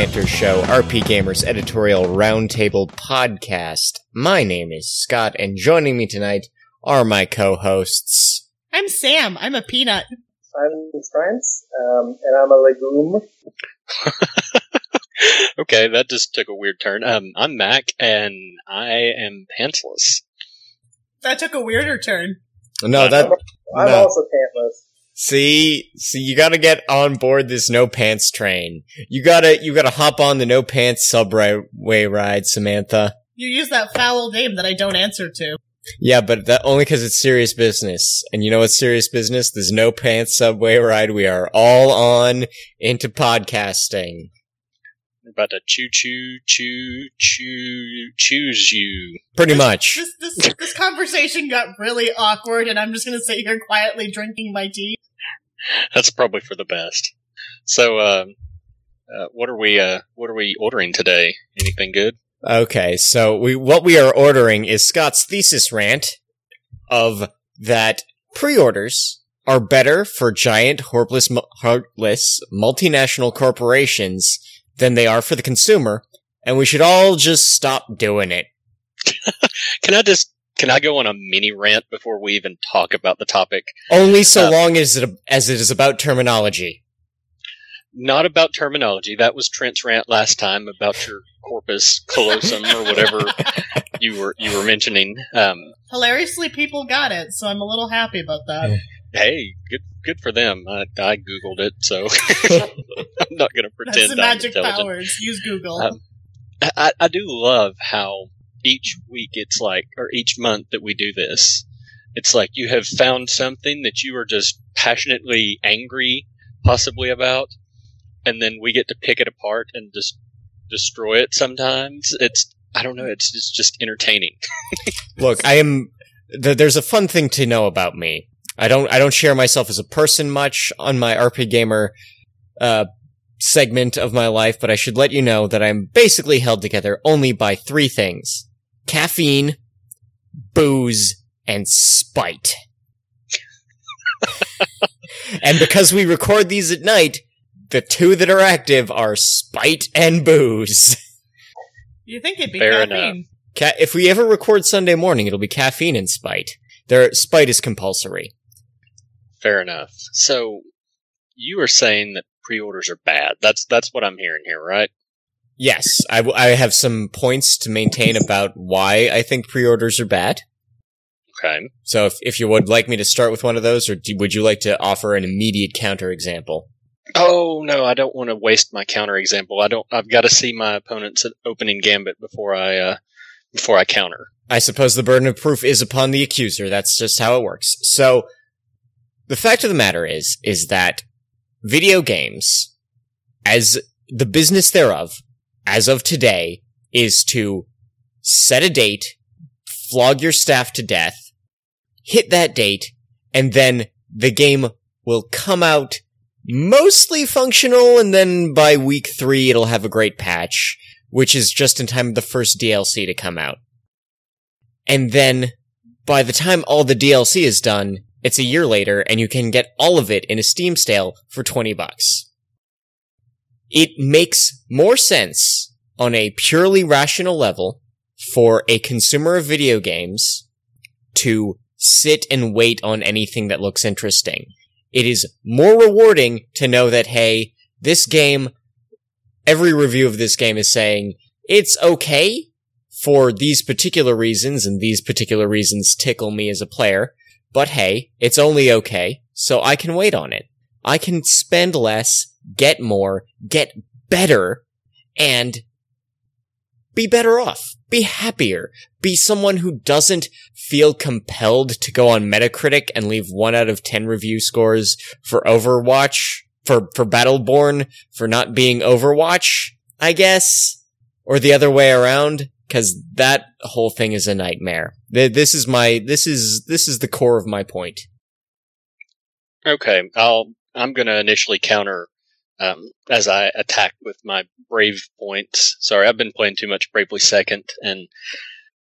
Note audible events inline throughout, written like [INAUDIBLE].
the Banter Show, RPGamer's Editorial Roundtable Podcast. My name is Scott, and joining me tonight are my co-hosts. I'm Sam. I'm a peanut. I'm France, um, and I'm a legume. [LAUGHS] okay, that just took a weird turn. Um, I'm Mac, and I am pantsless. That took a weirder turn. No, that I'm No. also pantless. See, see, you gotta get on board this no pants train. You gotta, you gotta hop on the no pants subway ride, Samantha. You use that foul name that I don't answer to. Yeah, but that only because it's serious business. And you know what's serious business? There's no pants subway ride. We are all on into podcasting. We're about to choo choo choo choo choose you. Pretty much. This this this conversation got really awkward, and I'm just gonna sit here quietly drinking my tea. [LAUGHS] That's probably for the best. So, um, uh, what are we? Uh, what are we ordering today? Anything good? Okay, so we what we are ordering is Scott's thesis rant of that pre-orders are better for giant, heartless, heartless multinational corporations than they are for the consumer, and we should all just stop doing it. [LAUGHS] Can I just? Can I go on a mini rant before we even talk about the topic? Only so Uh, long as it as it is about terminology. Not about terminology. That was Trent's rant last time about your corpus callosum or whatever [LAUGHS] you were you were mentioning. Um, Hilariously, people got it, so I'm a little happy about that. hey, good good for them. I, I googled it, so [LAUGHS] I'm not going to That's pretend the I'm magic powers. Use Google. Um, I, I do love how each week it's like, or each month that we do this, it's like you have found something that you are just passionately angry, possibly about, and then we get to pick it apart and just destroy it. Sometimes it's, I don't know, it's just, just entertaining. [LAUGHS] Look, I am. Th- there's a fun thing to know about me. I don't. I don't share myself as a person much on my RPGamer uh, segment of my life, but I should let you know that I'm basically held together only by three things: caffeine, booze, and spite. [LAUGHS] and because we record these at night, the two that are active are spite and booze. you think it'd be fair caffeine? Ca- if we ever record Sunday morning, it'll be caffeine and spite. Their spite is compulsory. Fair enough. So you are saying that pre-orders are bad. That's, that's what I'm hearing here, right? Yes, I, w- I have some points to maintain about why I think pre-orders are bad. Okay. So if, if you would like me to start with one of those, or do, would you like to offer an immediate counterexample? Oh no, I don't want to waste my counter example. I don't. I've got to see my opponent's opening gambit before I uh, before I counter. I suppose the burden of proof is upon the accuser. That's just how it works. So, the fact of the matter is, is that video games, as the business thereof, as of today, is to set a date, flog your staff to death, hit that date, and then the game will come out mostly functional, and then by week three it'll have a great patch, which is just in time for the first DLC to come out. And then, by the time all the DLC is done, it's a year later, and you can get all of it in a Steam sale for 20 bucks. It makes more sense on a purely rational level for a consumer of video games to sit and wait on anything that looks interesting. It is more rewarding to know that, hey, this game, every review of this game is saying, it's okay for these particular reasons, and these particular reasons tickle me as a player, but hey, it's only okay, so I can wait on it. I can spend less, get more, get better, and be better off, be happier, be someone who doesn't feel compelled to go on Metacritic and leave one out of 10 review scores for Overwatch, for, for Battleborn, for not being Overwatch, I guess, or the other way around, cause that whole thing is a nightmare. This is my, this is, this is the core of my point. Okay, I'll. I'm to initially counter um, as I attack with my brave points. Sorry, I've been playing too much Bravely Second, and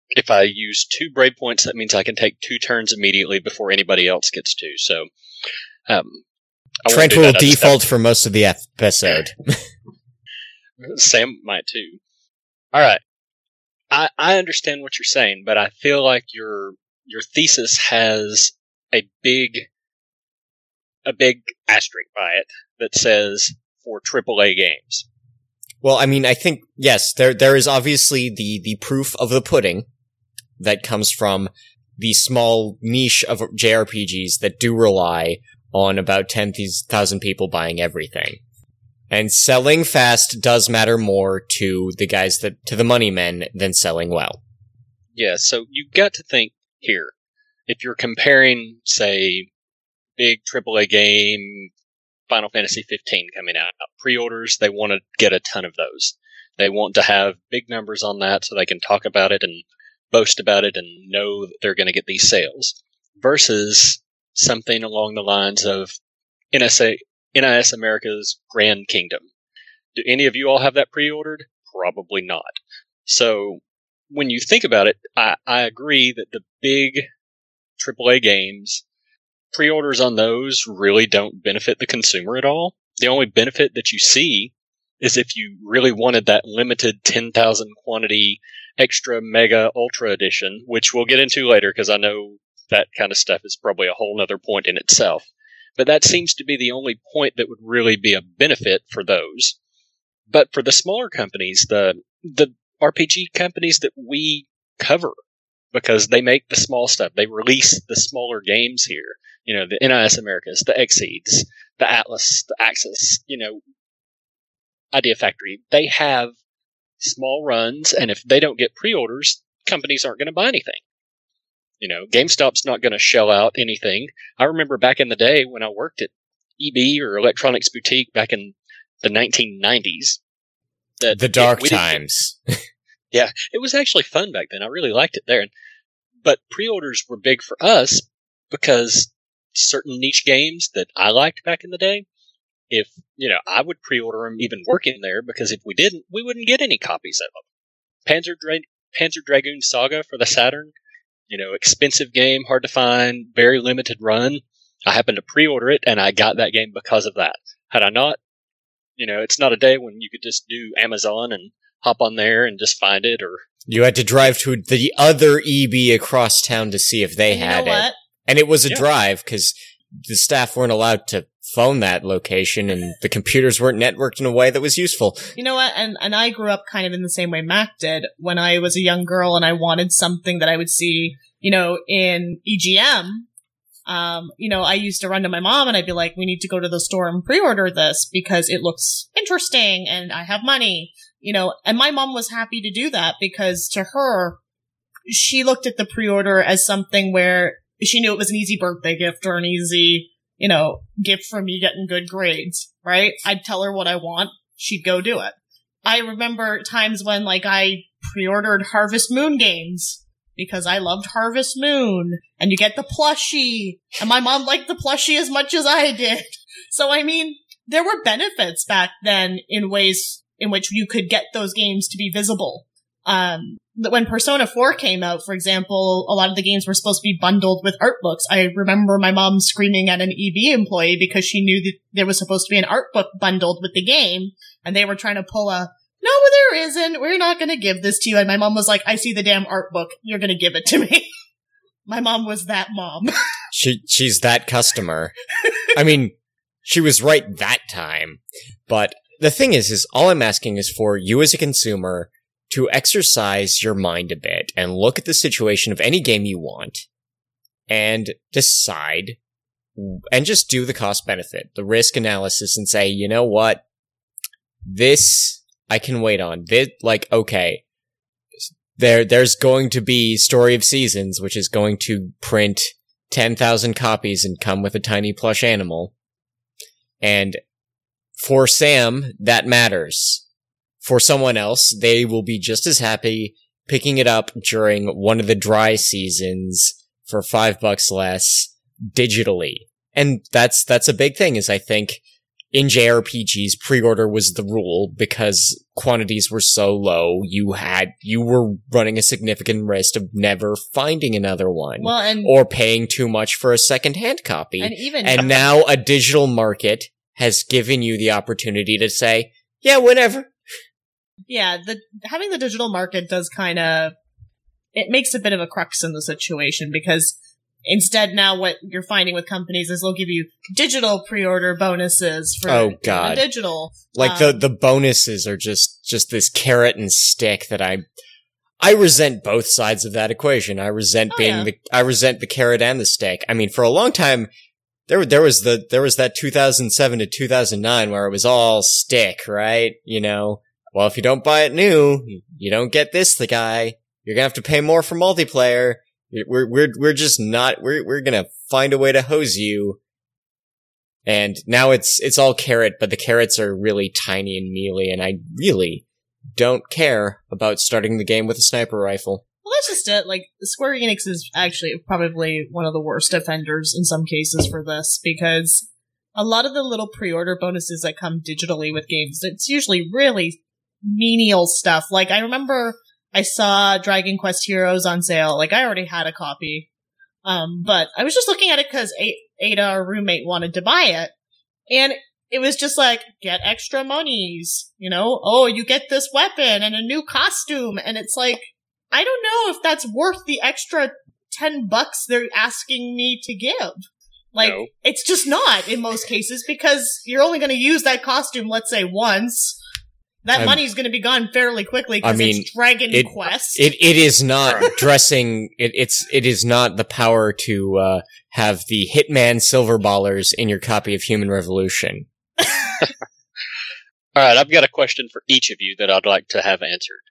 if I use two brave points, that means I can take two turns immediately before anybody else gets to. So, um, Trent will that. I just- default for most of the episode. [LAUGHS] Sam might too. All right. I, I understand what you're saying, but I feel like your your thesis has a big a big asterisk by it that says for AAA games. Well, I mean, I think yes, there there is obviously the the proof of the pudding that comes from the small niche of JRPGs that do rely on about 10,000 people buying everything. And selling fast does matter more to the guys that, to the money men than selling well. Yeah, so you've got to think here. If you're comparing, say, big AAA game, Final Fantasy 15 coming out, pre-orders, they want to get a ton of those. They want to have big numbers on that so they can talk about it and boast about it and know that they're going to get these sales. Versus something along the lines of NSA, NIS America's Grand Kingdom. Do any of you all have that pre-ordered? Probably not. So when you think about it, I, I agree that the big AAA games, pre-orders on those really don't benefit the consumer at all. The only benefit that you see is if you really wanted that limited 10,000 quantity extra mega ultra edition, which we'll get into later because I know that kind of stuff is probably a whole other point in itself. But that seems to be the only point that would really be a benefit for those. But for the smaller companies, the the RPG companies that we cover, because they make the small stuff, they release the smaller games here. You know, the NIS Americas, the Xseeds, the Atlus, the Aksys, you know, Idea Factory. They have small runs, and if they don't get pre-orders, companies aren't going to buy anything. You know, GameStop's not going to shell out anything. I remember back in the day when I worked at EB or Electronics Boutique back in the 1990s. That the dark times. [LAUGHS] yeah, it was actually fun back then. I really liked it there. But pre-orders were big for us because certain niche games that I liked back in the day, if, you know, I would pre-order them even working there because if we didn't, we wouldn't get any copies of them. Panzer, Dra- Panzer Dragoon Saga for the Saturn, you know, expensive game, hard to find, very limited run. I happened to pre-order it and I got that game because of that. Had I not, you know, it's not a day when you could just do Amazon and hop on there and just find it or you had to drive to the other EB across town to see if they And you had know it. And it was a Yeah. drive because the staff weren't allowed to phone that location and the computers weren't networked in a way that was useful. You know what? And and I grew up kind of in the same way Mac did when I was a young girl and I wanted something that I would see, you know, in EGM. Um, you know, I used to run to my mom and I'd be like, "We need to go to the store and pre-order this because it looks interesting and I have money." You know, and my mom was happy to do that because to her, she looked at the pre-order as something where she knew it was an easy birthday gift or an easy, you know, gift for me getting good grades, right? I'd tell her what I want. She'd go do it. I remember times when like I pre-ordered Harvest Moon games because I loved Harvest Moon and you get the plushie and my mom liked the plushie as much as I did. [LAUGHS] So I mean, there were benefits back then in ways in which you could get those games to be visible. Um, that when Persona 4 came out, for example, a lot of the games were supposed to be bundled with art books. I remember my mom screaming at an EB employee because she knew that there was supposed to be an art book bundled with the game, and they were trying to pull a, no, there isn't. We're not going to give this to you. And my mom was like, I see the damn art book. You're going to give it to me. [LAUGHS] my mom was that mom. [LAUGHS] She she's that customer. I mean, she was right that time. But the thing is, is all I'm asking is for you as a consumer to exercise your mind a bit and look at the situation of any game you want and decide and just do the cost benefit, the risk analysis and say, you know what? This I can wait on. This, like, okay. There, there's going to be Story of Seasons, which is going to print 10,000 copies and come with a tiny plush animal. And for Sam, that matters. For someone else, they will be just as happy picking it up during one of the dry seasons for five bucks less digitally. And that's, that's a big thing is I think in JRPGs, pre-order was the rule because quantities were so low. You had, you were running a significant risk of never finding another one well, and, or paying too much for a second-hand copy. and even, And [LAUGHS] now a digital market has given you the opportunity to say, yeah, whenever. Yeah, the having the digital market does kind of it makes a bit of a crux in the situation because instead now what you're finding with companies is they'll give you digital pre-order bonuses for Oh, God. digital Like Um, the the bonuses are just just this carrot and stick that I I resent both sides of that equation. I resent Oh, being yeah. the I resent the carrot and the stick. I mean, for a long time there there was the there was that 2007 to 2009 where it was all stick, right? You know, well if you don't buy it new, you don't get this the guy. You're going to have to pay more for multiplayer. We're we're we're just not we're we're going to find a way to hose you. And now it's it's all carrot, but the carrots are really tiny and mealy, and I really don't care about starting the game with a sniper rifle. Well, that's just it. Like, Square Enix is actually probably one of the worst offenders in some cases for this because a lot of the little pre-order bonuses that come digitally with games, it's usually really menial stuff. Like, I remember I saw Dragon Quest Heroes on sale. Like, I already had a copy. Um, but I was just looking at it because Ada, our roommate, wanted to buy it. And it was just like, get extra monies, you know? Oh, you get this weapon and a new costume. And it's like, I don't know if that's worth the extra 10 bucks they're asking me to give. Like, No. it's just not in most cases because you're only going to use that costume, let's say once. That I'm- money's going to be gone fairly quickly I because mean, it's Dragon it- Quest. It it is not dressing. It, it's it is not the power to uh, have the Hitman silver ballers in your copy of Human Revolution. [LAUGHS] All right, I've got a question for each of you that I'd like to have answered.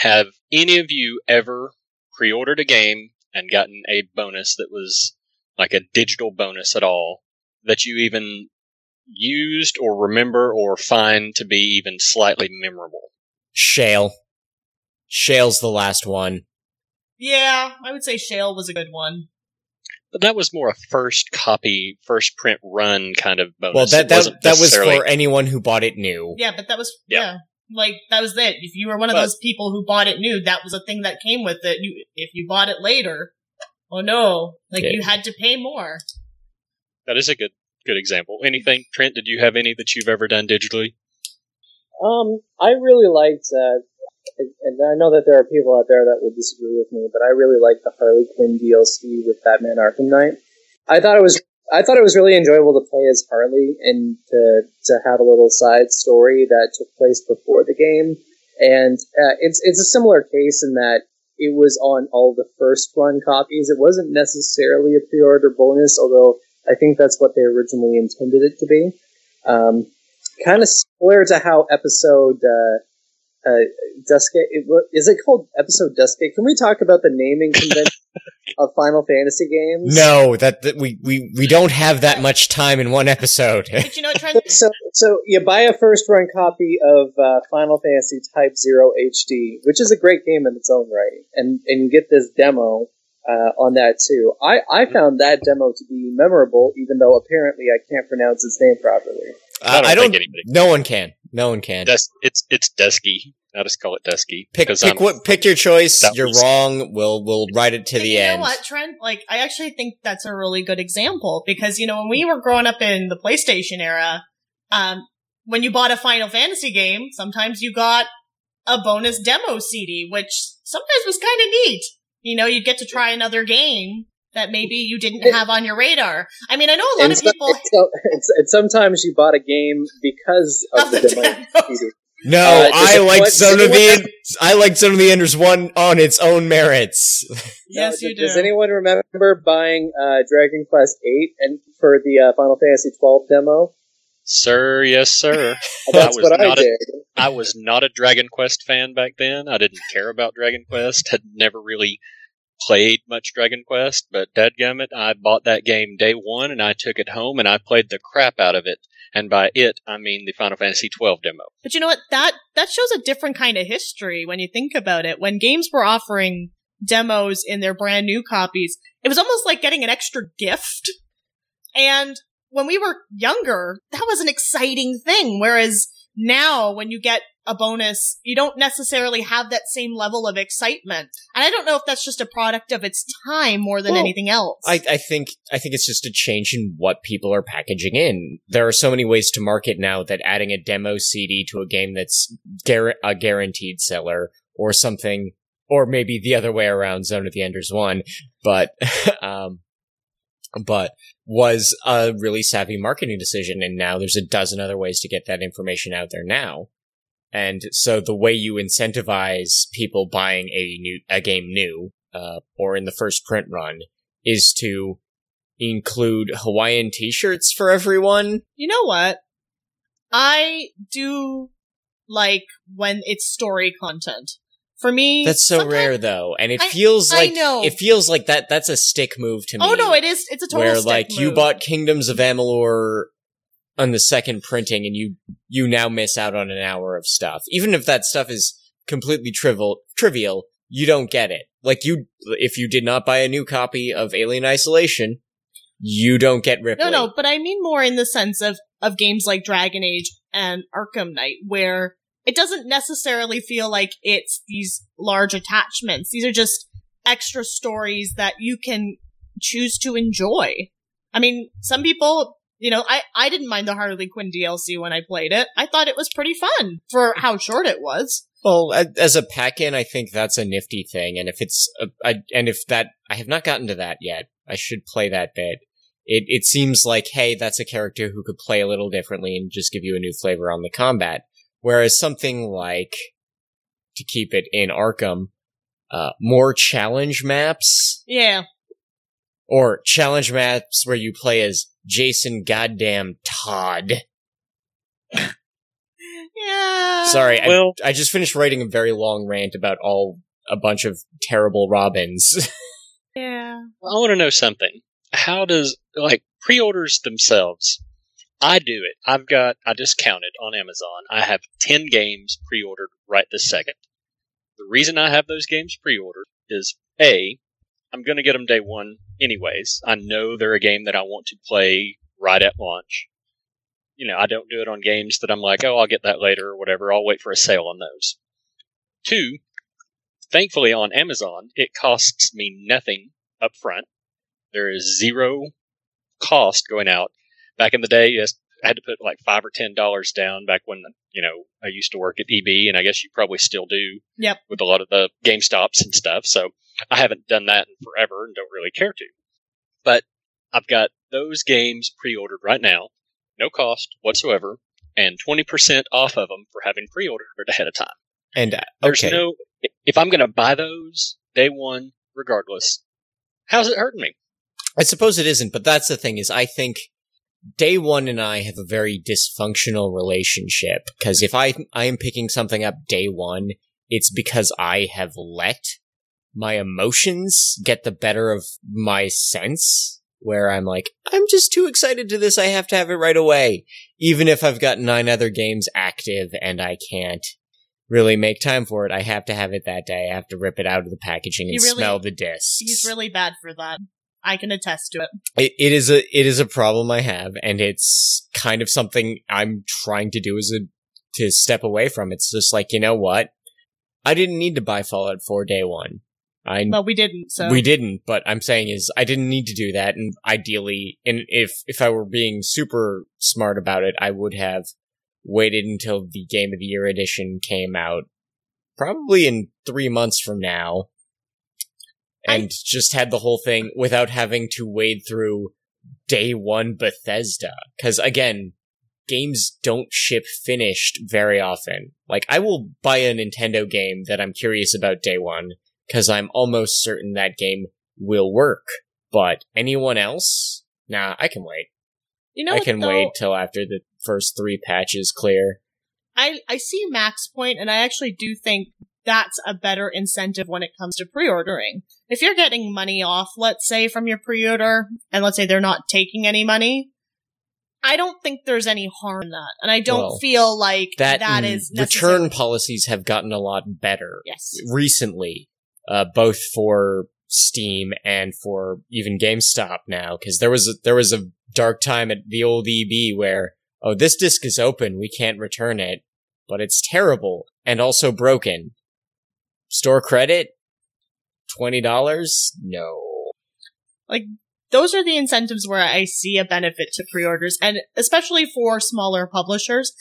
Have any of you ever pre-ordered a game and gotten a bonus that was like a digital bonus at all that you even used or remember or find to be even slightly memorable? Shale. Shale's the last one. yeah, I would say Shale was a good one. But that was more a first copy, first print run kind of bonus. Well, that It that wasn't that was for anyone who bought it new. Yeah, but that was, Yeah. yeah. Like, that was it. If you were one of But- those people who bought it new, that was a thing that came with it. You, if you bought it later, oh no, like Yeah. you had to pay more. that is a good good example. Anything, Trent? Did you have any that you've ever done digitally? Um, I really liked, uh, and I know that there are people out there that will disagree with me, but I really liked the Harley Quinn DLC with Batman Arkham Knight. I thought it was, I thought it was really enjoyable to play as Harley and to to have a little side story that took place before the game. And uh, it's it's a similar case in that it was on all the first run copies. It wasn't necessarily a pre-order bonus, although I think that's what they originally intended it to be. Um, kind of similar to how episode uh, uh, Duscae it, wa- is it called episode Duscae? Can we talk about the naming convention [LAUGHS] of Final Fantasy games? No, that, that we, we we don't have that much time in one episode. [LAUGHS] But you know, what, Trent, So, so you buy a first run copy of uh, Final Fantasy Type Zero HD, which is a great game in its own right, and and you get this demo uh, on that too. I I found that demo to be memorable, even though apparently I can't pronounce its name properly. I, don't I don't. think anybody. No one can. No one can. Des- it's it's Dusky. I just call it Dusky Pick pick I'm- what pick your choice. You're wrong. We'll we'll write it to But the you end. know what, Trent? Like, I actually think that's a really good example because, you know, when we were growing up in the PlayStation era, um, when you bought a Final Fantasy game, sometimes you got a bonus demo CD, which sometimes was kind of neat. You know, you'd get to try another game that maybe you didn't have on your radar. I mean, I know a lot And of so- people. and so, and, and sometimes you bought a game because of Of the, the demo. [LAUGHS] demos. No, Uh, I like what- Son does of the anyone I like Zone of the Enders one on its own merits. [LAUGHS] yes, Now, you Does do. Does anyone remember buying uh, Dragon Quest VIII and for the uh, Final Fantasy twelve demo? Sir, yes, sir. [LAUGHS] That's was what I not a- did. I was not a Dragon Quest fan back then. I didn't care about Dragon Quest. Had never really played much Dragon Quest, but dadgummit, I bought that game day one and I took it home and I played the crap out of it. And by it, I mean the Final Fantasy twelve demo. But you know what? That that shows a different kind of history when you think about it. When games were offering demos in their brand new copies, it was almost like getting an extra gift. And when we were younger, that was an exciting thing. Whereas now when you get a bonus, you don't necessarily have that same level of excitement. And I don't know if that's just a product of its time more than Well, anything else. I, I think I think it's just a change in what people are packaging in. There are so many ways to market now that adding a demo CD to a game that's gar- a guaranteed seller or something, or maybe the other way around, Zone of the Enders one, but [LAUGHS] um, but was a really savvy marketing decision. And now there's a dozen other ways to get that information out there now. And so the way you incentivize people buying a new a game new, uh, or in the first print run, is to include Hawaiian t-shirts for everyone. you know what? I do like when it's story content. For me, That's so rare though, and it I- feels I like know. it feels like that that's a stick move to oh, me. Oh no, it is. It's a total where like you bought Kingdoms of Amalur on the second printing and you you now miss out on an hour of stuff. Even if that stuff is completely trivial trivial, you don't get it. Like you if you did not buy a new copy of Alien Isolation, you don't get Ripley. No, no, but I mean more in the sense of of games like Dragon Age and Arkham Knight, where it doesn't necessarily feel like it's these large attachments. These are just extra stories that you can choose to enjoy. I mean, some people, you know, I I didn't mind the Harley Quinn DLC when I played it. I thought it was pretty fun for how [LAUGHS] short it was. Well, as a pack-in, I think that's a nifty thing, and if it's a, a, and if that I have not gotten to that yet, I should play that bit. It it seems like hey, that's a character who could play a little differently and just give you a new flavor on the combat. Whereas something like to keep it in Arkham, uh, more challenge maps Yeah. or challenge maps where you play as Jason Goddamn Todd. [LAUGHS] Yeah. Sorry, I, I just finished writing a very long rant about all a bunch of terrible Robins. [LAUGHS] Yeah. I want to know something. How does like pre-orders themselves? I do it. I've got. I just counted on Amazon. I have ten games pre-ordered right this second. The reason I have those games pre-ordered is a. I'm going to get them day one anyways. I know they're a game that I want to play right at launch. You know, I don't do it on games that I'm like, oh, I'll get that later or whatever. I'll wait for a sale on those. Two, thankfully on Amazon, it costs me nothing up front. There is zero cost going out. Back in the day, yes, I had to put like five or ten dollars down back when you know I used to work at EB, and I guess you probably still do. Yep. With a lot of the Game Stops and stuff, so I haven't done that in forever and don't really care to. But I've got those games pre-ordered right now, no cost whatsoever, and twenty percent off of them for having pre-ordered ahead of time. and uh, There's okay, no if I'm going to buy those day one, regardless. How's it hurting me? I suppose it isn't, but that's the thing is I think day one and I have a very dysfunctional relationship because if I I am picking something up day one, it's because I have let my emotions get the better of my sense where I'm like, I'm just too excited to this. I have to have it right away. Even if I've got nine other games active and I can't really make time for it, I have to have it that day. I have to rip it out of the packaging and really- smell the discs. He's really bad for that. I can attest to it. it, it is a it is a problem I have, and it's kind of something I'm trying to do as a to step away from. It's just like you know what, I didn't need to buy Fallout 4 day one. I Well, we didn't, so. we didn't, but I'm saying is I didn't need to do that, and ideally, and if if I were being super smart about it, I would have waited until the Game of the Year edition came out, probably in three months from now, and just had the whole thing without having to wade through day one Bethesda. Because again, games don't ship finished very often. Like I will buy a Nintendo game that I'm curious about day one because I'm almost certain that game will work. But anyone else? Nah, I can wait. You know I can though? wait till after the first three patches clear. I, I see Mac's point, and I actually do think that's a better incentive when it comes to pre-ordering. If you're getting money off, let's say, from your pre-order, and let's say they're not taking any money, I don't think there's any harm in that. And I don't Well, feel like That, that is is return policies have gotten a lot better. Yes. recently, uh, both for Steam and for even GameStop now, because there was a, there was a dark time at the old EB where oh this disc is open, we can't return it, but it's terrible and also broken. Store credit? $20? No. Like, those are the incentives where I see a benefit to pre-orders, and especially for smaller publishers.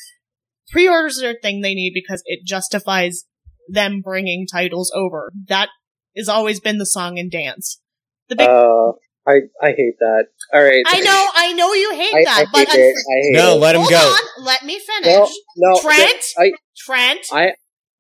Pre-orders are a thing they need because it justifies them bringing titles over. That has always been the song and dance. The big, Uh, I I hate that. All right. I know, I know you hate I, that, I but hate it. I hate No, it. let him hold go. on, let me finish. No, no. Trent, I Trent, I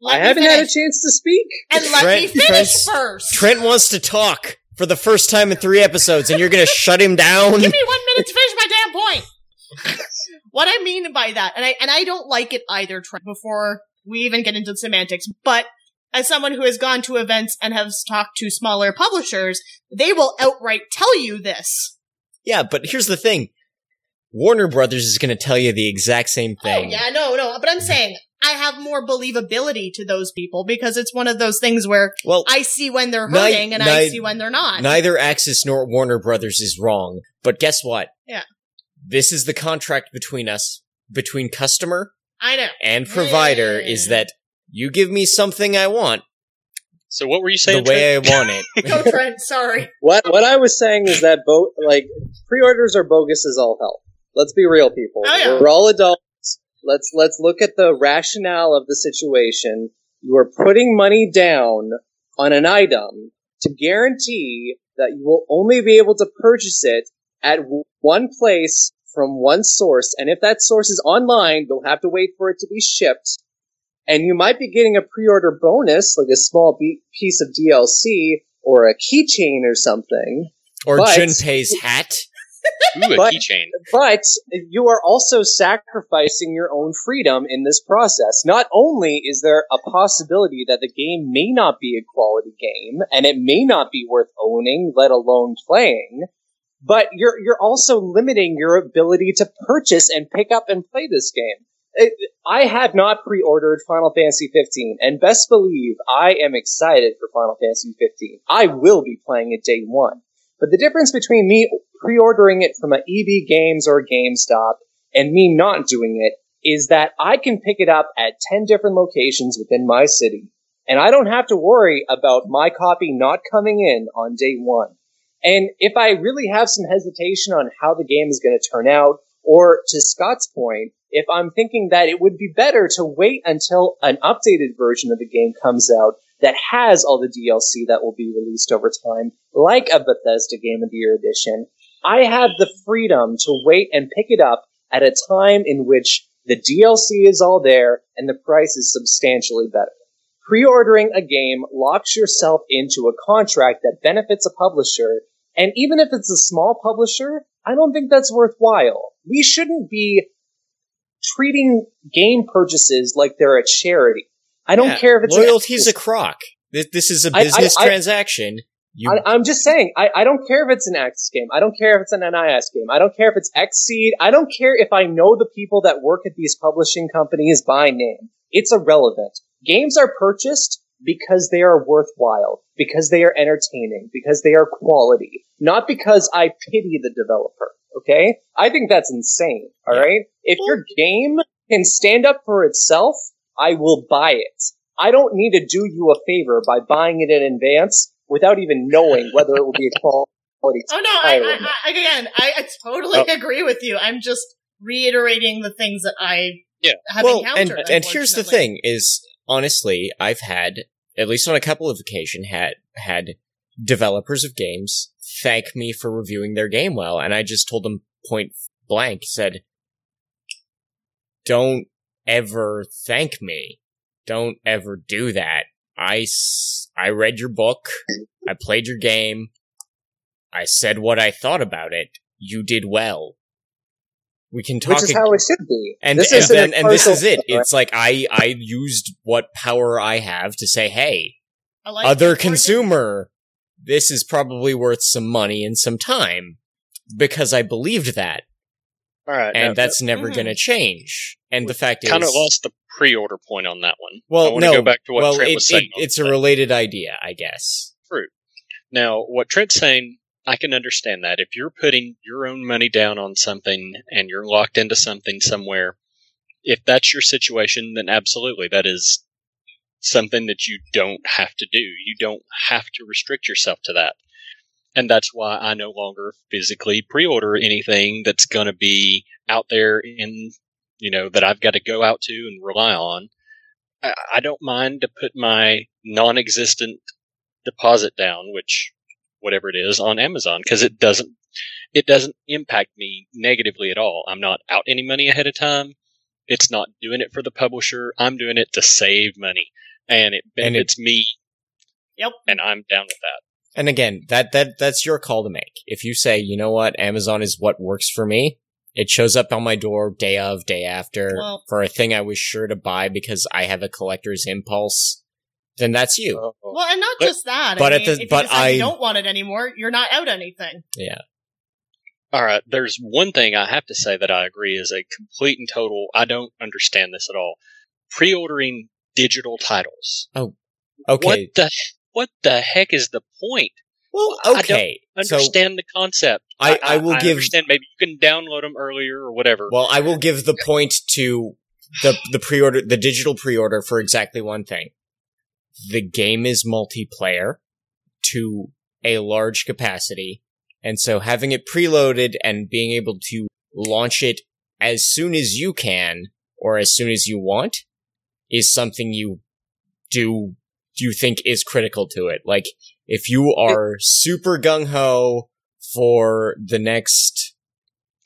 let I me haven't had a chance to speak. and let Trent- me finish Trent's- first. Trent wants to talk for the first time in three episodes, and you're gonna shut him down? Give me one minute to finish my damn point. [LAUGHS] what I mean by that, and I and I don't like it either. Trent, before we even get into the semantics, but as someone who has gone to events and has talked to smaller publishers, they will outright tell you this. Yeah, but here's the thing. Warner Brothers is gonna tell you the exact same thing. Oh thing. yeah, no, no, but I'm mm-hmm. saying I have more believability to those people because it's one of those things where Well, I see when they're Ni- hurting and I see when they're not. neither Aksys nor Warner Brothers is wrong, but guess what? Yeah. This is the contract between us, between customer I know. and provider, is Mm. that you give me something I want, So what were you saying? the way Trent? I want it. [LAUGHS] Go Trent. Sorry. [LAUGHS] What what I was saying is that bo- like pre-orders are bogus as all hell. Let's be real, people. Oh, yeah. We're all adults. Let's let's look at the rationale of the situation. You are putting money down on an item to guarantee that you will only be able to purchase it at one place from one source, and if that source is online, you'll have to wait for it to be shipped. And you might be getting a pre-order bonus, like a small be- piece of DLC or a keychain or something. Or But- Junpei's hat. Ooh, a But- keychain. But you are also sacrificing your own freedom in this process. Not only is there a possibility that the game may not be a quality game and it may not be worth owning, let alone playing, but you're you're also limiting your ability to purchase and pick up and play this game. It- I have not pre-ordered Final Fantasy 15, and best believe I am excited for Final Fantasy 15. I will be playing it day one. But the difference between me pre-ordering it from an EB Games or GameStop and me not doing it is that I can pick it up at 10 different locations within my city. And I don't have to worry about my copy not coming in on day one. And if I really have some hesitation on how the game is going to turn out, or to Scott's point, if I'm thinking that it would be better to wait until an updated version of the game comes out that has all the DLC that will be released over time, like a Bethesda Game of the Year edition, I have the freedom to wait and pick it up at a time in which the DLC is all there and the price is substantially better. Pre-ordering a game locks yourself into a contract that benefits a publisher, and even if it's a small publisher, I don't think that's worthwhile. We shouldn't be treating game purchases like they're a charity. I don't Yeah, care if it's loyalty's a crock. This, this is a business I- transaction. You I, I'm just saying, I, I don't care if it's an X game. I don't care if it's an NIS game. I don't care if it's Xseed. I don't care if I know the people that work at these publishing companies by name. It's irrelevant. Games are purchased because they are worthwhile, because they are entertaining, because they are quality, not because I pity the developer. Okay? I think that's insane. All Yeah. right? If your game can stand up for itself, I will buy it. I don't need to do you a favor by buying it in advance without even knowing whether it will be a [LAUGHS] quality. Oh no! I. I, I again, I, I totally oh. agree with you. I'm just reiterating the things that I Yeah. have well, and encountered. and here's the thing: is honestly, I've had at least on a couple of occasion had had developers of games thank me for reviewing their game well, and I just told them point blank, said, "Don't ever thank me. Don't ever do that. I s- I read your book. I played your game. I said what I thought about it. You did well." We can talk Which is ag- how it should be. and this and, isn't and this is it. commercial, right? It's like I I used what power I have to say, hey, like other it. consumer, this is probably worth some money and some time because I believed that, All right. and now, that's never Mhm. going to change. And the fact is, kind of lost the pre-order point on that one. I well, want to no, go back to what well, Trent it, was saying. it- it's a that. related idea, I guess. True. Now, what Trent's saying, I can understand that. If you're putting your own money down on something and you're locked into something somewhere, if that's your situation, then absolutely, that is something that you don't have to do. You don't have to restrict yourself to that. And that's why I no longer physically pre-order anything that's going to be out there in, you know, that I've got to go out to and rely on. I, I don't mind to put my non-existent deposit down, which whatever it is on Amazon because it doesn't it doesn't impact me negatively at all. I'm not out any money ahead of time. It's not doing it for the publisher. I'm doing it to save money, and it And it- benefits me, Yep. and I'm down with that. And again, that that that's your call to make. If you say, you know what, Amazon is what works for me, it shows up on my door day of, day after Well- for a thing I was sure to buy because I have a collector's impulse, then that's you. Oh. Well, and not But- just that. but I at the- if you but decide you I- don't want it anymore, you're not out anything. Yeah. All right, there's one thing I have to say that I agree is a complete and total. I don't understand this at all. Pre-ordering digital titles. Oh, okay. What the what the heck is the point? well, I don't okay. So, Understand the concept. I- I will give- understand maybe you can download them earlier or whatever. well, I will give the point to the the pre-order, the digital pre-order for exactly one thing. The game is multiplayer to a large capacity, and so having it preloaded and being able to launch it as soon as you can or as soon as you want is something you do you think is critical to it. Like if you are super gung ho for the next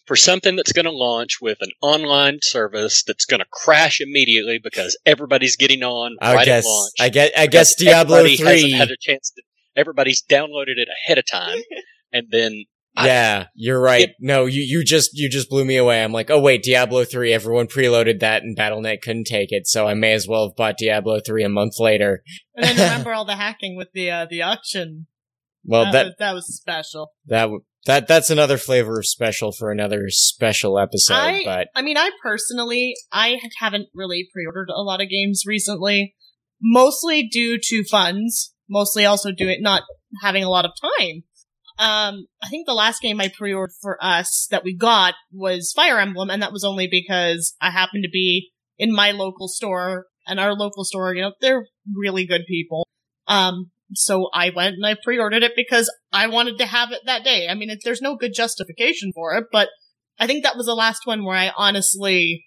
for something that's going to launch with an online service that's going to crash immediately because everybody's getting on I right guess at launch. I guess I guess Diablo everybody hasn't three. had a chance to. Everybody's downloaded it ahead of time, [LAUGHS] and then I- Yeah, you're right. No, you you just you just blew me away. I'm like, oh wait, Diablo three. Everyone preloaded that, and Battle.net couldn't take it, so I may as well have bought Diablo three a month later. [LAUGHS] And then remember [LAUGHS] all the hacking with the uh, the auction. Well, that, that was, that was special. that w- that that's another flavor of special for another special episode. I- but I mean, I personally, I haven't really pre-ordered a lot of games recently, mostly due to funds, mostly also due it not having a lot of time. Um, I think the last game I pre-ordered for us that we got was Fire Emblem, and that was only because I happened to be in my local store, and our local store, you know, they're really good people. Um, so I went and I pre-ordered it because I wanted to have it that day. I mean, it, there's no good justification for it, but I think that was the last one where I honestly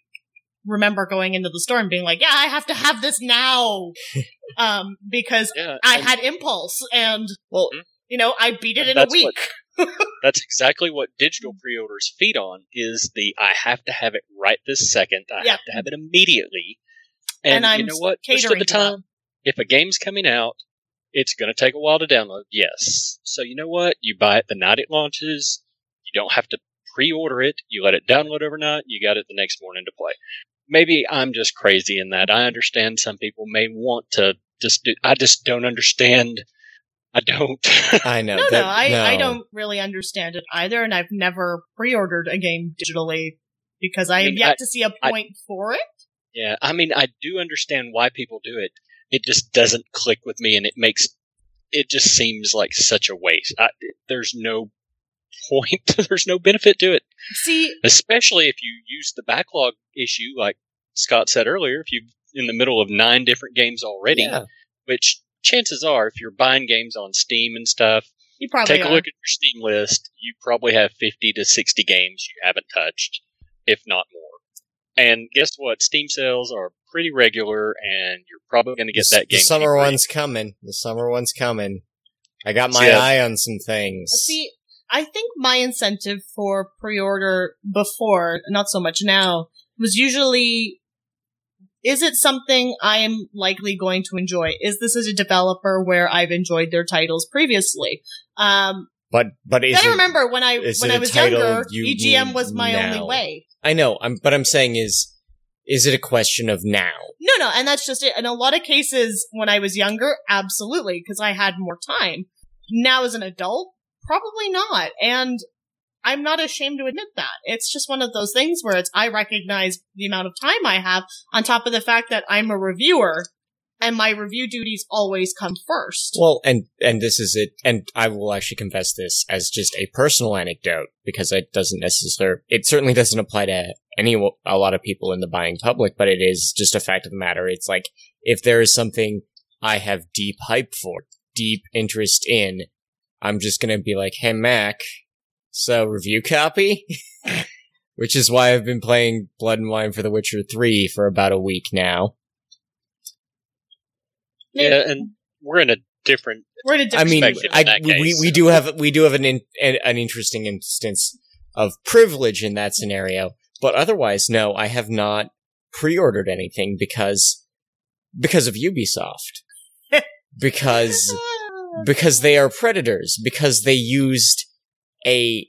remember going into the store and being like, yeah, I have to have this now. [LAUGHS] um, because yeah, I and had impulse and, well, you know, I beat it in That's a week. what- [LAUGHS] that's exactly what digital pre-orders feed on. Is the I have to have it right this second. I Yeah. have to have it immediately. And And, I'm you know what? Most of the time, if a game's coming out, it's going to take a while to download. Yes. So you know what? You buy it the night it launches. You don't have to pre-order it. You let it download overnight. You got it the next morning to play. Maybe I'm just crazy in that. I understand some people may want to just do. I just don't understand. I don't. [LAUGHS] I know. No, that- no, I, I don't really understand it either, and I've never pre-ordered a game digitally because I, I have yet I- to see a point for it. Yeah, I mean, I do understand why people do it. It just doesn't click with me, and it makes it just seems like such a waste. I, there's no point. [LAUGHS] there's no benefit to it, See, especially if you use the backlog issue, like Scott said earlier. If you're in the middle of nine different games already, Yeah. which chances are, if you're buying games on Steam and stuff, you probably take a are. look at your Steam list. You probably have 50 to 60 games you haven't touched, if not more. And guess what? Steam sales are pretty regular, and you're probably going to get the, that game. the summer for free. one's coming. The summer one's coming. I got my See, uh, eye on some things. See, I think my incentive for pre-order before, not so much now, was usually, is it something I am likely going to enjoy? Is this as a developer where I've enjoyed their titles previously? Um, but but it, remember when I when I was younger, you EGM was my now? only way. I know. I'm but I'm saying is is it a question of now? No, no, and that's just it. In a lot of cases, when I was younger, absolutely, because I had more time. Now, as an adult, probably not. And I'm not ashamed to admit that. It's just one of those things where it's, I recognize the amount of time I have on top of the fact that I'm a reviewer and my review duties always come first. Well, and and this is it, and I will actually confess this as just a personal anecdote because it doesn't necessarily, it certainly doesn't apply to any a lot of people in the buying public, but it is just a fact of the matter. It's like if there is something I have deep hype for, deep interest in, I'm just gonna be like, "Hey, Mac, so review copy." [LAUGHS] Which is why I've been playing Blood and Wine for The Witcher 3 for about a week now. Yeah, and we're in a different. We're in a I different mean, I, that we, we case. we do have we do have an in, an, an interesting instance of privilege in that scenario, but otherwise, no, I have not pre-ordered anything because because of Ubisoft, [LAUGHS] because because they are predators, because they used a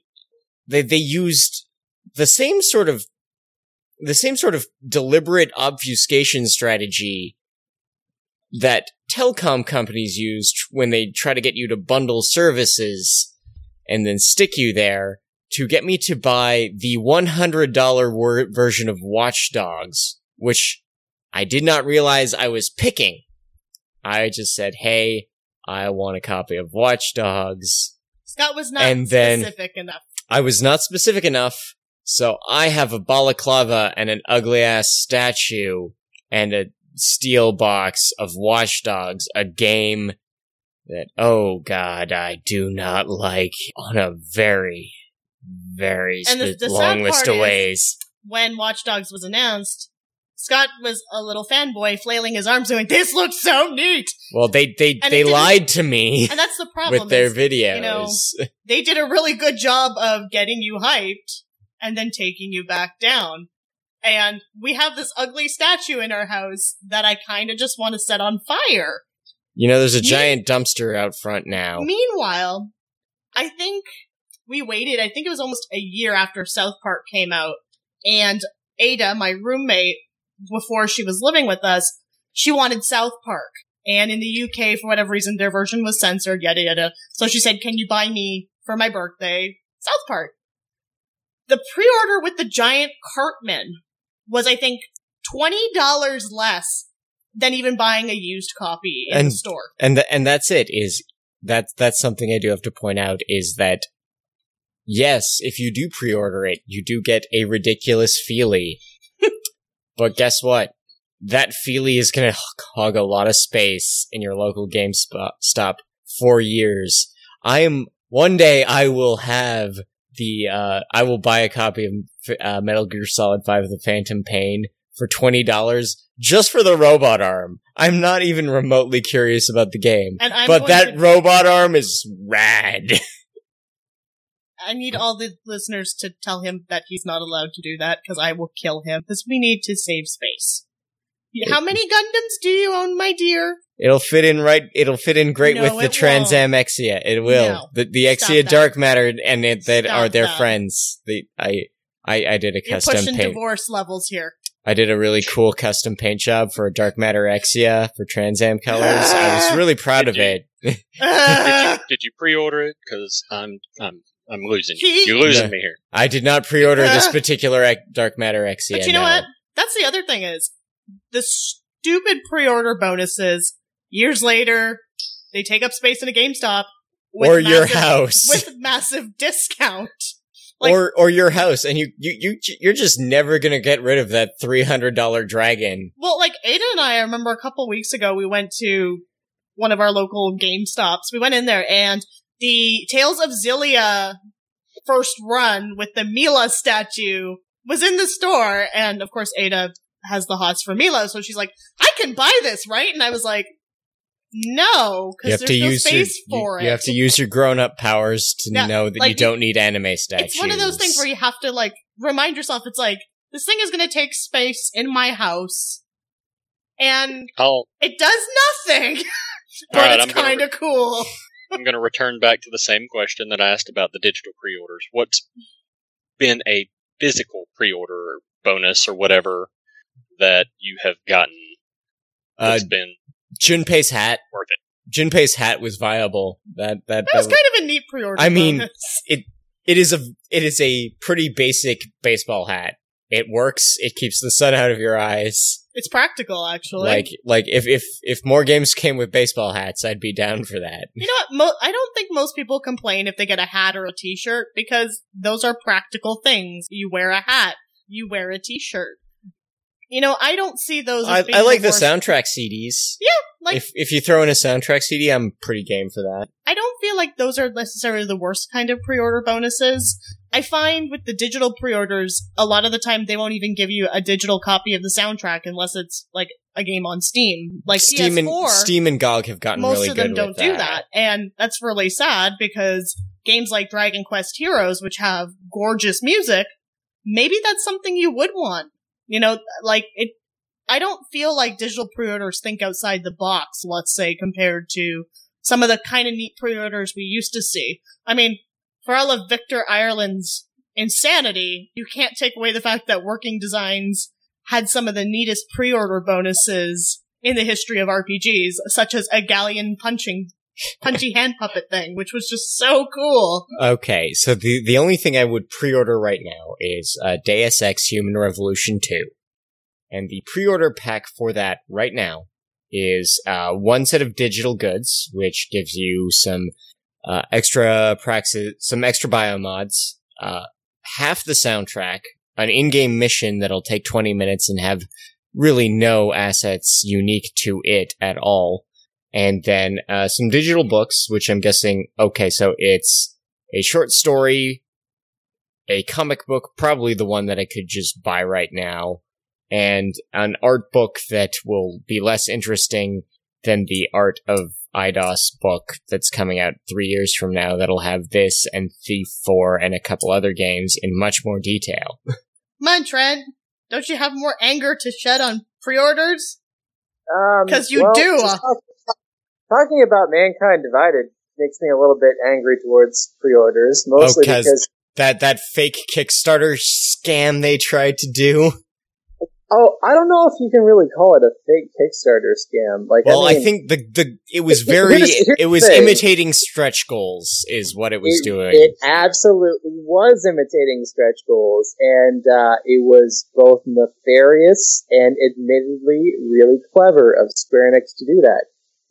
they they used the same sort of the same sort of deliberate obfuscation strategy that telecom companies use when they try to get you to bundle services and then stick you there to get me to buy the $100 wor- version of Watch Dogs, which I did not realize I was picking. I just said, hey, I want a copy of Watch Dogs. Scott was not And then- specific enough. I was not specific enough, so I have a balaclava and an ugly ass statue and a steel box of Watch Dogs, a game that, oh god, I do not like on a very, very And sp- the sad long list of ways. When Watch Dogs was announced, Scott was a little fanboy flailing his arms going, this looks so neat! Well, they, they, And they lied to me And that's the problem. with their is videos. know, [LAUGHS] they did a really good job of getting you hyped and then taking you back down. And we have this ugly statue in our house that I kind of just want to set on fire. you know, there's a Me- giant dumpster out front now. Meanwhile, I think we waited, I think it was almost a year after South Park came out, and Ada, my roommate, before she was living with us, she wanted South Park. And in the UK, for whatever reason, their version was censored, yada yada. So she said, can you buy me for my birthday South Park? The pre-order with the giant Cartman was, I think, $20 less than even buying a used copy in And- the store. and th- and that's it is that's that's something I do have to point out is that yes, if you do pre-order it, you do get a ridiculous feely. But guess what? That feely is going to hog a lot of space in your local GameStop stop for years. I am one day I will have the uh I will buy a copy of uh, Metal Gear Solid 5 The Phantom Pain for $20 just for the robot arm. I'm not even remotely curious about the game. But that to- robot arm is rad. [LAUGHS] I need all the listeners to tell him that he's not allowed to do that because I will kill him because we need to save space. How many Gundams do you own, my dear? It'll fit in right. It'll fit in great No, with the it Trans. Am Exia. It will. No. The the Exia. Dark Matter and it, that Stop are their that. friends. The I I I did a You're custom pushing paint. divorce levels here. I did a really cool custom paint job for a Dark Matter Exia for Trans Am colors. I was [LAUGHS] really proud of Did it. [LAUGHS] [LAUGHS] Did you, did you pre-order it? Because I'm I'm I'm losing you. You're losing me here. I did not pre-order this particular Dark Matter Exia. but you know what? That's the other thing is the stupid pre-order bonuses. Years later, they take up space in a GameStop with Or your house. [LAUGHS] with massive discount. Like- [LAUGHS] or or your house, and you you you you're just never gonna get rid of that three hundred dollar dragon. Well, like Ada and I, I remember a couple weeks ago, we went to one of our local GameStops. We went in there and the Tales of Xillia first run with the Milla statue was in the store. And of course, Ada has the hots for Milla. So she's like, I can buy this, right? And I was like, no, You because have there's to no use your space you, for you it. have to use your grown up powers to Yeah, know that like you don't need anime statues. It's one of those things where you have to like remind yourself. It's like this thing is going to take space in my house, and I'll it does nothing. [LAUGHS] but Alright, it's kind of cool. I'm going to return back to the same question that I asked about the digital pre-orders. What's been a physical pre-order bonus or whatever that you have gotten uh, that's been Junpei's hat. worth it? Junpei's hat was viable. That that, That was that kind of a neat pre-order. I mean, bonus. it is a it is a pretty basic baseball hat. It works. It keeps the sun out of your eyes. It's practical, actually. Like, like if if if more games came with baseball hats, I'd be down for that. you know what? Mo- I don't think most people complain if they get a hat or a t-shirt because those are practical things. You wear a hat, you wear a t-shirt. You know, I don't see those. As I, being I like the soundtrack CDs. Yeah, like, if if you throw in a soundtrack CD, I'm pretty game for that. I don't feel like those are necessarily the worst kind of pre-order bonuses. I find with the digital pre-orders, a lot of the time they won't even give you a digital copy of the soundtrack unless it's like a game on Steam, like Steam and PS4. Steam and GOG have gotten most really of them don't do that, and that's really sad because games like Dragon Quest Heroes, which have gorgeous music, maybe that's something you would want. You know, like it. I don't feel like digital pre-orders think outside the box. Let's say compared to some of the kind of neat pre-orders we used to see. I mean, for all of Victor Ireland's insanity, you can't take away the fact that Working Designs had some of the neatest pre-order bonuses in the history of RPGs, such as a Ghaleon punching, [LAUGHS] punchy hand puppet thing, which was just so cool. Okay, so the the only thing I would pre-order right now is uh, Deus Ex: Human Revolution Two, and the pre-order pack for that right now is uh, one set of digital goods, which gives you some uh, extra praxis, some extra biomods, uh, half the soundtrack, an in-game mission that'll take twenty minutes and have really no assets unique to it at all, and then uh, some digital books, which I'm guessing. Okay, so it's a short story, a comic book, probably the one that I could just buy right now, and an art book that will be less interesting than the art of IDOS book that's coming out three years from now that'll have this and Thief 4 and a couple other games in much more detail. [LAUGHS] Come on, Trent. Don't you have more anger to shed on pre-orders? Um, 'Cause you well, do, just talk- talking about Mankind Divided makes me a little bit angry towards pre-orders, mostly 'cause- because That, that fake Kickstarter scam they tried to do. oh, I don't know if you can really call it a fake Kickstarter scam. Like, Well, I, I think the, the, it was [LAUGHS] very, here's- here's it was imitating stretch goals is what it was it, doing. It absolutely was imitating stretch goals, and uh, it was both nefarious and admittedly really clever of Square Enix to do that.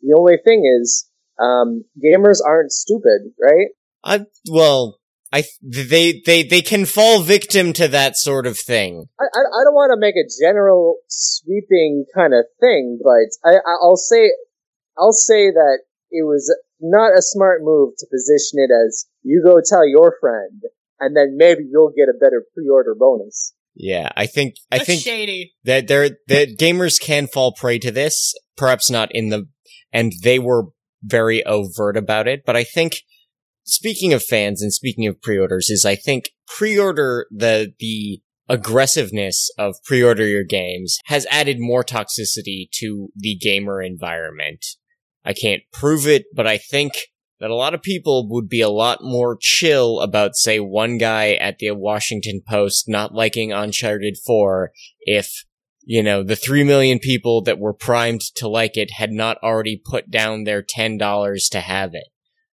The only thing is, um, gamers aren't stupid, right? I well, I they they they can fall victim to that sort of thing. I, I, I don't want to make a general sweeping kind of thing, but I, I- I'll say, I'll say that it was not a smart move to position it as you go tell your friend, and then maybe you'll get a better pre-order bonus. Yeah, I think I That's think shady. that there that gamers can fall prey to this, perhaps not in the and they were very overt about it, but I think speaking of fans and speaking of pre-orders is I think pre-order the the aggressiveness of pre-order your games has added more toxicity to the gamer environment. I can't prove it, but I think that a lot of people would be a lot more chill about, say, one guy at the Washington Post not liking Uncharted 4 if, you know, the 3 million people that were primed to like it had not already put down their $10 to have it.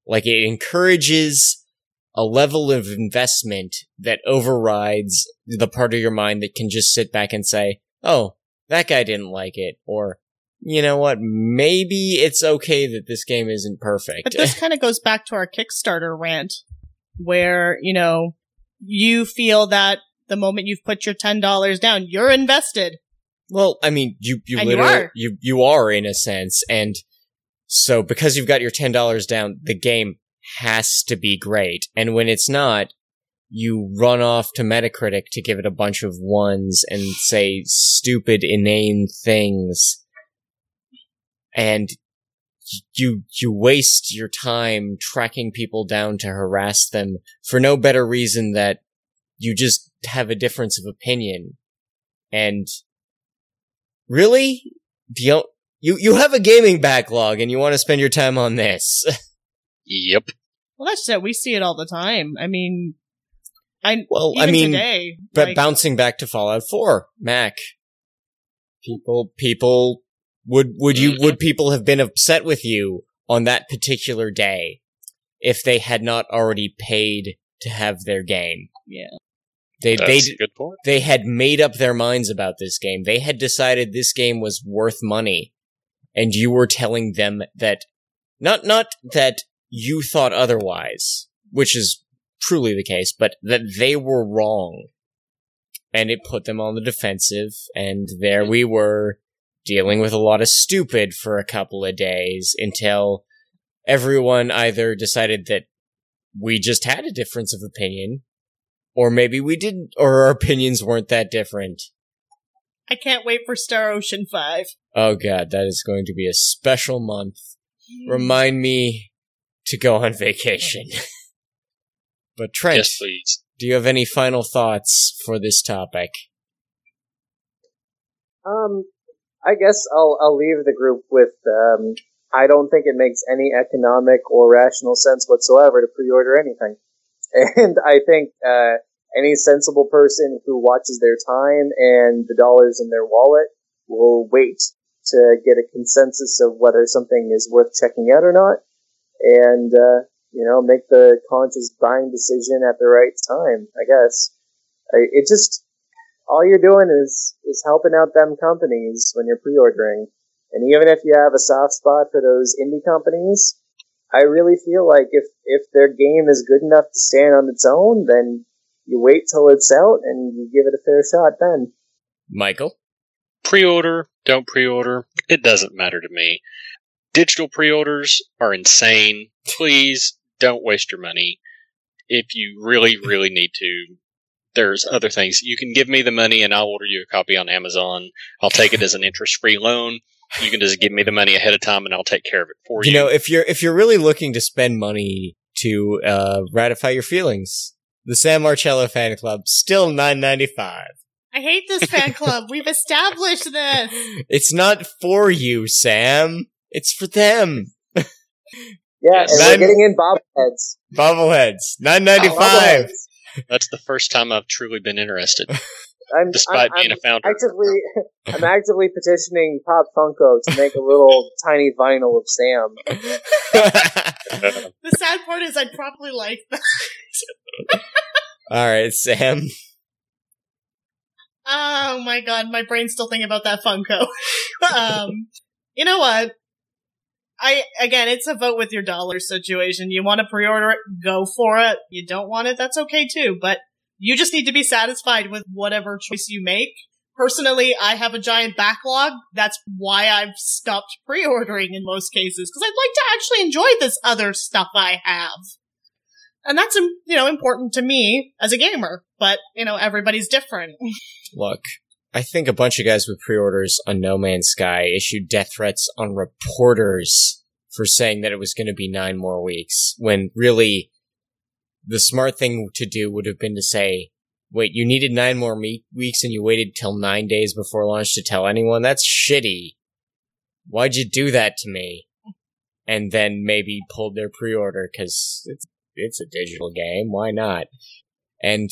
Like, it encourages a level of investment that overrides the part of your mind that can just sit back and say, oh, that guy didn't like it, or, you know what, maybe it's okay that this game isn't perfect. But this [LAUGHS] kind of goes back to our Kickstarter rant, where, you know, you feel that the moment you've put your $10 down, you're invested. Well, I mean, you you And you literally are. you you are in a sense, and so because you've got your ten dollars down, the game has to be great, and when it's not, you run off to Metacritic to give it a bunch of ones and say stupid, inane things, and you you waste your time tracking people down to harass them for no better reason that you just have a difference of opinion, and Really? Do you, you you have a gaming backlog and you want to spend your time on this? [LAUGHS] Yep. Well, that's it. We see it all the time. I mean, I, well, even I mean, today, but like, bouncing back to Fallout 4, Mac. People people would would you would people have been upset with you on that particular day if they had not already paid to have their game? yeah. They they That's a good point. they had made up their minds about this game. They had decided this game was worth money, and you were telling them that not not that you thought otherwise, which is truly the case, but that they were wrong. And it put them on the defensive, and there we were dealing with a lot of stupid for a couple of days until everyone either decided that we just had a difference of opinion, or maybe we didn't, or our [LAUGHS] opinions weren't that different. I can't wait for Star Ocean 5. Oh god, that is going to be a special month. Remind me to go on vacation. [LAUGHS] but Trent, Yes, please. do you have any final thoughts for this topic? Um, I guess I'll I'll leave the group with um. I don't think it makes any economic or rational sense whatsoever to pre-order anything, and I think uh, any sensible person who watches their time and the dollars in their wallet will wait to get a consensus of whether something is worth checking out or not, and uh, you know make the conscious buying decision at the right time. I guess it just all you're doing is is helping out them companies when you're pre-ordering. And even if you have a soft spot for those indie companies, I really feel like if if their game is good enough to stand on its own, then you wait till it's out and you give it a fair shot then. Michael? Pre-order, don't pre-order. It doesn't matter to me. Digital pre-orders are insane. Please don't waste your money. If you really, really need to, there's other things. You can give me the money and I'll order you a copy on Amazon. I'll take it as an interest-free loan. You can just give me the money ahead of time and I'll take care of it for you. You know, if you're if you're really looking to spend money to uh, ratify your feelings, the Sam Marcello fan club still nine ninety five. I hate this fan [LAUGHS] club. We've established this. It's not for you, Sam. It's for them. Yeah, Yes. and Nine- we're getting in bobbleheads. Bobbleheads, nine ninety five. Bobbleheads. That's the first time I've truly been interested, [LAUGHS] I'm, despite I'm, being I'm a founder. actively, [LAUGHS] I'm actively petitioning Pop Funko to make a little [LAUGHS] tiny vinyl of Sam. The sad part is I'd probably like that. [LAUGHS] All right, Sam. Oh my god, my brain's still thinking about that Funko. um, you know what? I again, it's a vote with your dollar situation. You want to pre-order it, go for it. You don't want it, that's okay too. But you just need to be satisfied with whatever choice you make. Personally, I have a giant backlog. That's why I've stopped pre-ordering in most cases because I'd like to actually enjoy this other stuff I have. And that's, you know, important to me as a gamer. But, you know, everybody's different. Look, I think a bunch of guys with pre-orders on No Man's Sky issued death threats on reporters for saying that it was going to be nine more weeks, when really the smart thing to do would have been to say, wait, you needed nine more me- weeks and you waited till nine days before launch to tell anyone? That's shitty. Why'd you do that to me? And then maybe pulled their pre-order because it's, it's a digital game. Why not? And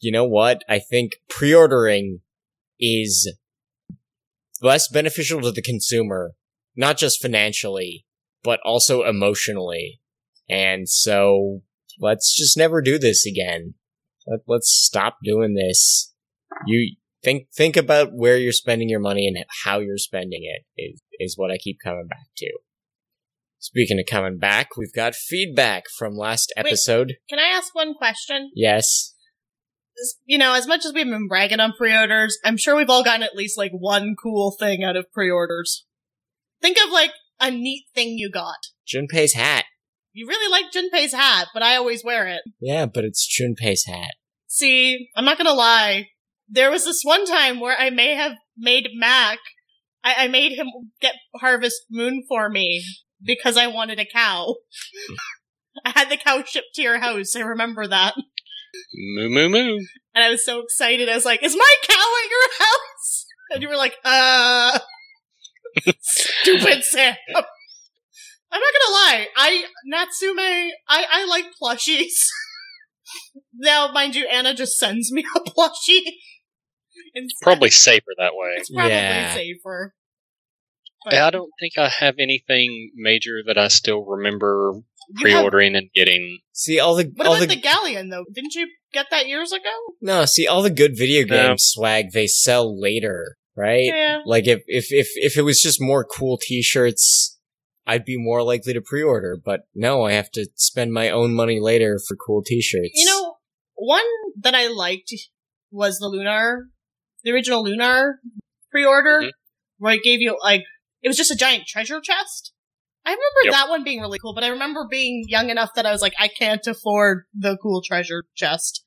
you know what? I think pre-ordering is less beneficial to the consumer, not just financially, but also emotionally. And so let's just never do this again. Let, let's stop doing this. You think think about where you're spending your money and how you're spending it is is what I keep coming back to. Speaking of coming back, we've got feedback from last Wait. episode. Can I ask one question? Yes. you know, as much as we've been bragging on pre-orders, I'm sure we've all gotten at least like one cool thing out of pre-orders. Think of like a neat thing you got. Junpei's hat. You really like Junpei's hat, but I always wear it. Yeah, but it's Junpei's hat. See, I'm not gonna lie. There was this one time where I may have made Mac, I, I made him get Harvest Moon for me because I wanted a cow. [LAUGHS] I had the cow shipped to your house. I remember that. moo moo moo. And I was so excited. I was like, is my cow at your [LAUGHS] house? And you were like, uh, [LAUGHS] stupid Sam. I'm not gonna lie. I, Natsume, I, I like plushies. [LAUGHS] now, mind you, Anna just sends me a plushie. Instead. Probably safer that way. It's probably Yeah. safer. But- Yeah, I don't think I have anything major that I still remember You pre-ordering and getting. See all the What all about the, the Ghaleon though? Didn't you get that years ago? no. See all the good video game No. swag they sell later, right? Yeah. Like if if if if it was just more cool T-shirts, I'd be more likely to pre-order. But no, I have to spend my own money later for cool T-shirts. You know, one that I liked was the Lunar, the original Lunar pre-order, Mhm. where it gave you like it was just a giant treasure chest. I remember Yep. that one being really cool, but I remember being young enough that I was like, I can't afford the cool treasure chest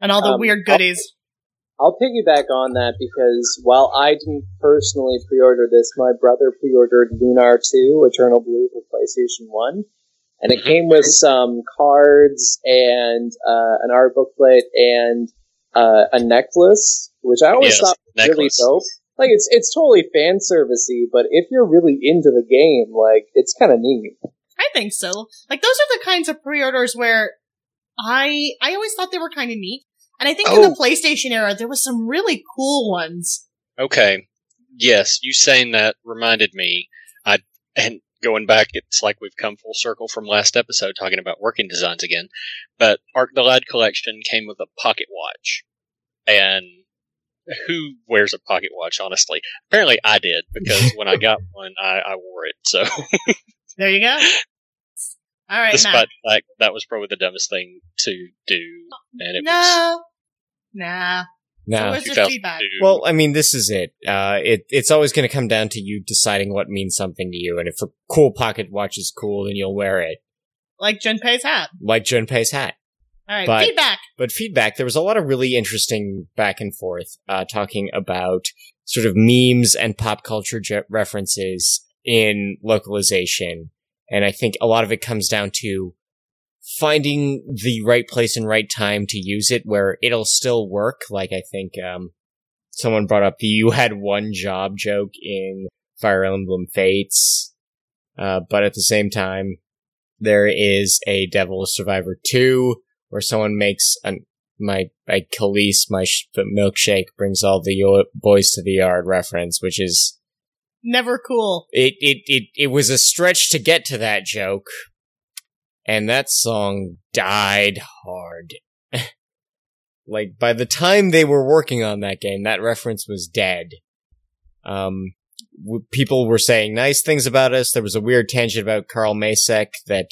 and all the Um, weird goodies. I'll piggyback on that because while I didn't personally pre-order this, my brother pre-ordered Lunar 2, Eternal Blue for PlayStation 1. And it came with some cards and uh, an art booklet and uh, a necklace, which I always Yes, thought was really dope. Like it's it's totally fan servicey, but if you're really into the game, like it's kind of neat. I think so. Like those are the kinds of pre-orders where I I always thought they were kind of neat. And I think in Oh. the PlayStation era there was some really cool ones. Okay. Yes, you saying that reminded me. I and going back, it's like we've come full circle from last episode talking about working designs again. But Arc the Lad collection came with a pocket watch, and who wears a pocket watch? Honestly, apparently I did because when I [LAUGHS] got one, I, I wore it. So, There you go. All right, despite the fact that was probably the dumbest thing to do, and it was No. Nah. no. So where's your 2002. feedback? Well, I mean, this is it. Uh, it it's always going to come down to you deciding what means something to you, and if a cool pocket watch is cool, then you'll wear it, Like Junpei's hat. like Junpei's hat. All right, But- feedback. But feedback, there was a lot of really interesting back and forth, uh, talking about sort of memes and pop culture je- references in localization. And I think a lot of it comes down to finding the right place and right time to use it where it'll still work. Like I think, um, someone brought up the you had one job joke in Fire Emblem Fates. Uh, but at the same time, there is a Devil Survivor 2 where someone makes an my my Khalees, my sh- milkshake brings all the yo- boys to the yard reference, which is Never cool. it it it it was a stretch to get to that joke, and that song died hard. [LAUGHS] like by the time they were working on that game, that reference was dead. Um, w- people were saying nice things about us. There was a weird tangent about Carl Macek that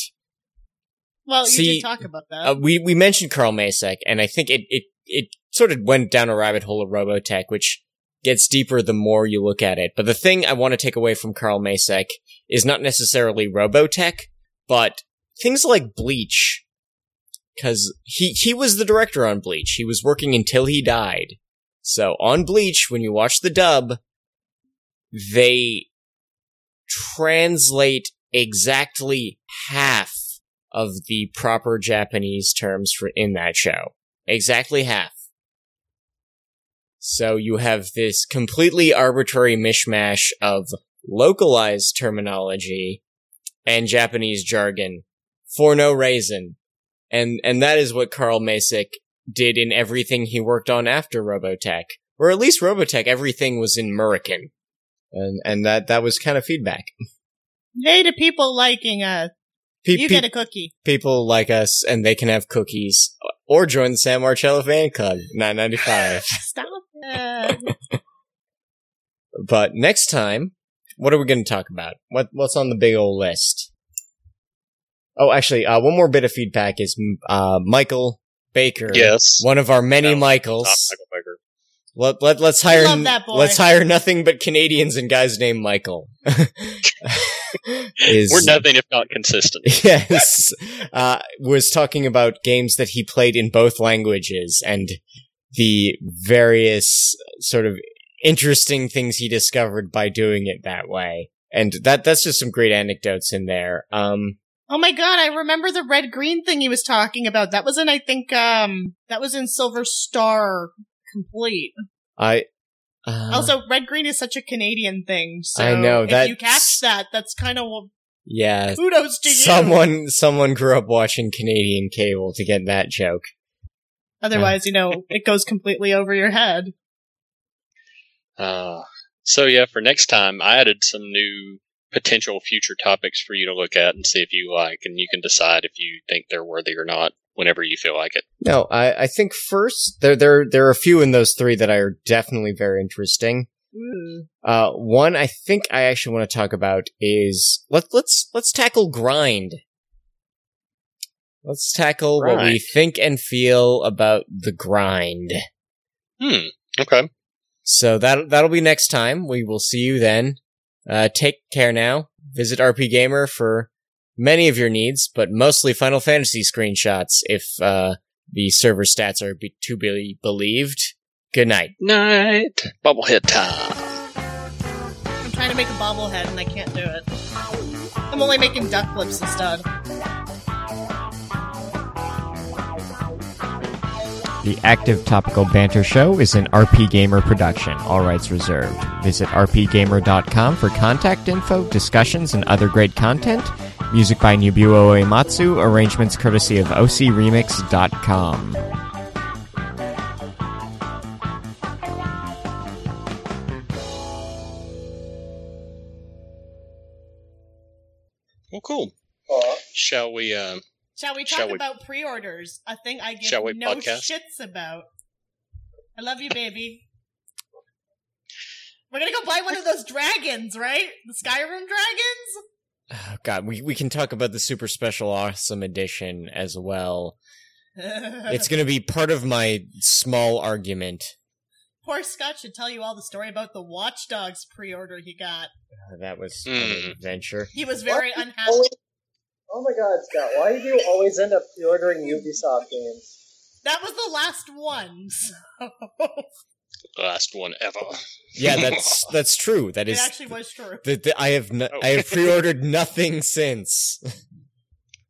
Well, you See, did talk about that. uh, we we mentioned Carl Macek, and I think it it it sort of went down a rabbit hole of Robotech, which gets deeper the more you look at it. But the thing I want to take away from Carl Macek is not necessarily Robotech, but things like Bleach, because he he was the director on Bleach. He was working until he died. So on Bleach, when you watch the dub, they translate exactly half of the proper Japanese terms for in that show. Exactly half. So you have this completely arbitrary mishmash of localized terminology and Japanese jargon for no reason. And and that is what Carl Macek did in everything he worked on after Robotech. Or at least Robotech, everything was in American. And and that that was kind of feedback. hey to people liking us. Pe- You pe- get a cookie. people like us and they can have cookies or join the Sam Marcello fan club 995 [LAUGHS] Stop it. but next time what are we going to talk about what what's on the big old list oh actually uh, one more bit of feedback is uh, Michael Baker yes, one of our many No, Michaels not Michael Baker. let, let, let's hire love that boy. let's hire nothing but Canadians and guys named Michael [LAUGHS] is We're nothing if not consistent. [LAUGHS] yes, uh, was talking about games that he played in both languages and the various sort of interesting things he discovered by doing it that way. And that that's just some great anecdotes in there. Um, Oh my god, I remember the red green thing he was talking about. That was in, I think, um, that was in Silver Star Complete. I uh, also, red green is such a Canadian thing. So I know, if that's- you catch that, that's kind of yeah, kudos to you. someone someone grew up watching Canadian cable to get that joke. Otherwise, you know, it goes completely over your head. Uh, so yeah, for next time, I added some new potential future topics for you to look at and see if you like, and you can decide if you think they're worthy or not whenever you feel like it. No, I, I think first there there there are a few in those three that are definitely very interesting. Ooh. Uh, one I think I actually want to talk about is let let's let's tackle grind. Let's tackle what we think and feel about the grind. Hmm. Okay. So that that'll be next time. We will see you then. Uh, take care now. Visit RPGamer for many of your needs, but mostly Final Fantasy screenshots if uh, the server stats are be- to be believed. Good night. Night. Bubblehead time. I'm trying to make a bobblehead and I can't do it. I'm only making duck lips instead. The Active Topical Banter Show is an RPGamer production, all rights reserved. Visit rpgamer.com for contact info, discussions, and other great content. Music by Nobuo Uematsu, arrangements courtesy of ocremix.com. Well, cool. Aw. Shall we? Uh, Shall we talk Shall we- about pre-orders? A thing I give Shall we no podcast? shits about. I love you, baby. We're gonna go buy one of those dragons, right? The Skyrim dragons? Oh, God, we, we can talk about the Super Special Awesome Edition as well. [LAUGHS] It's going to be part of my small argument. Poor Scott should tell you all the story about the Watch Dogs pre-order he got. Uh, That was Hmm. an adventure. He was very Why do you unhappy. Always- Oh my god, Scott, why do you always end up pre-ordering Ubisoft games? That was the last one. [LAUGHS] so- last one ever. Yeah, [LAUGHS] that's that's true. That it is. actually was true. the, the, I have no, Oh. I have pre-ordered nothing since. [LAUGHS]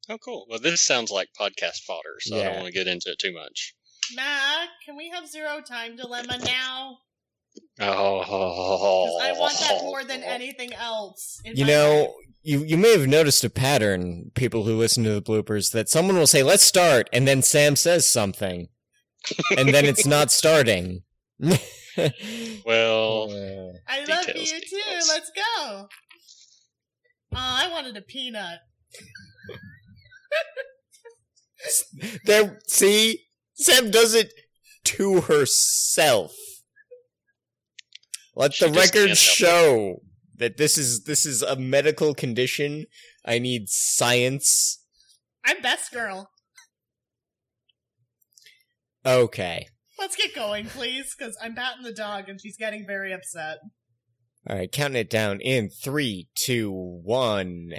Oh, cool. Well, this sounds like podcast fodder, so I don't want to get into it too much. Mac, can we have zero time dilemma now? Oh, I want that more than anything else. in You my know, life. You you may have noticed a pattern, people who listen to the bloopers, that someone will say, "Let's start," and then Sam says something, and then it's not [LAUGHS] starting. Well, Uh, [LAUGHS] I love Details, you too. Let's go. Oh, I wanted a peanut. [LAUGHS] there, see, Sam does it to herself. Let She the record can't it. show that this is this is a medical condition. I need science. I'm best girl. Okay. Let's get going, please, because I'm patting the dog and she's getting very upset. All right, counting it down in three, two, one.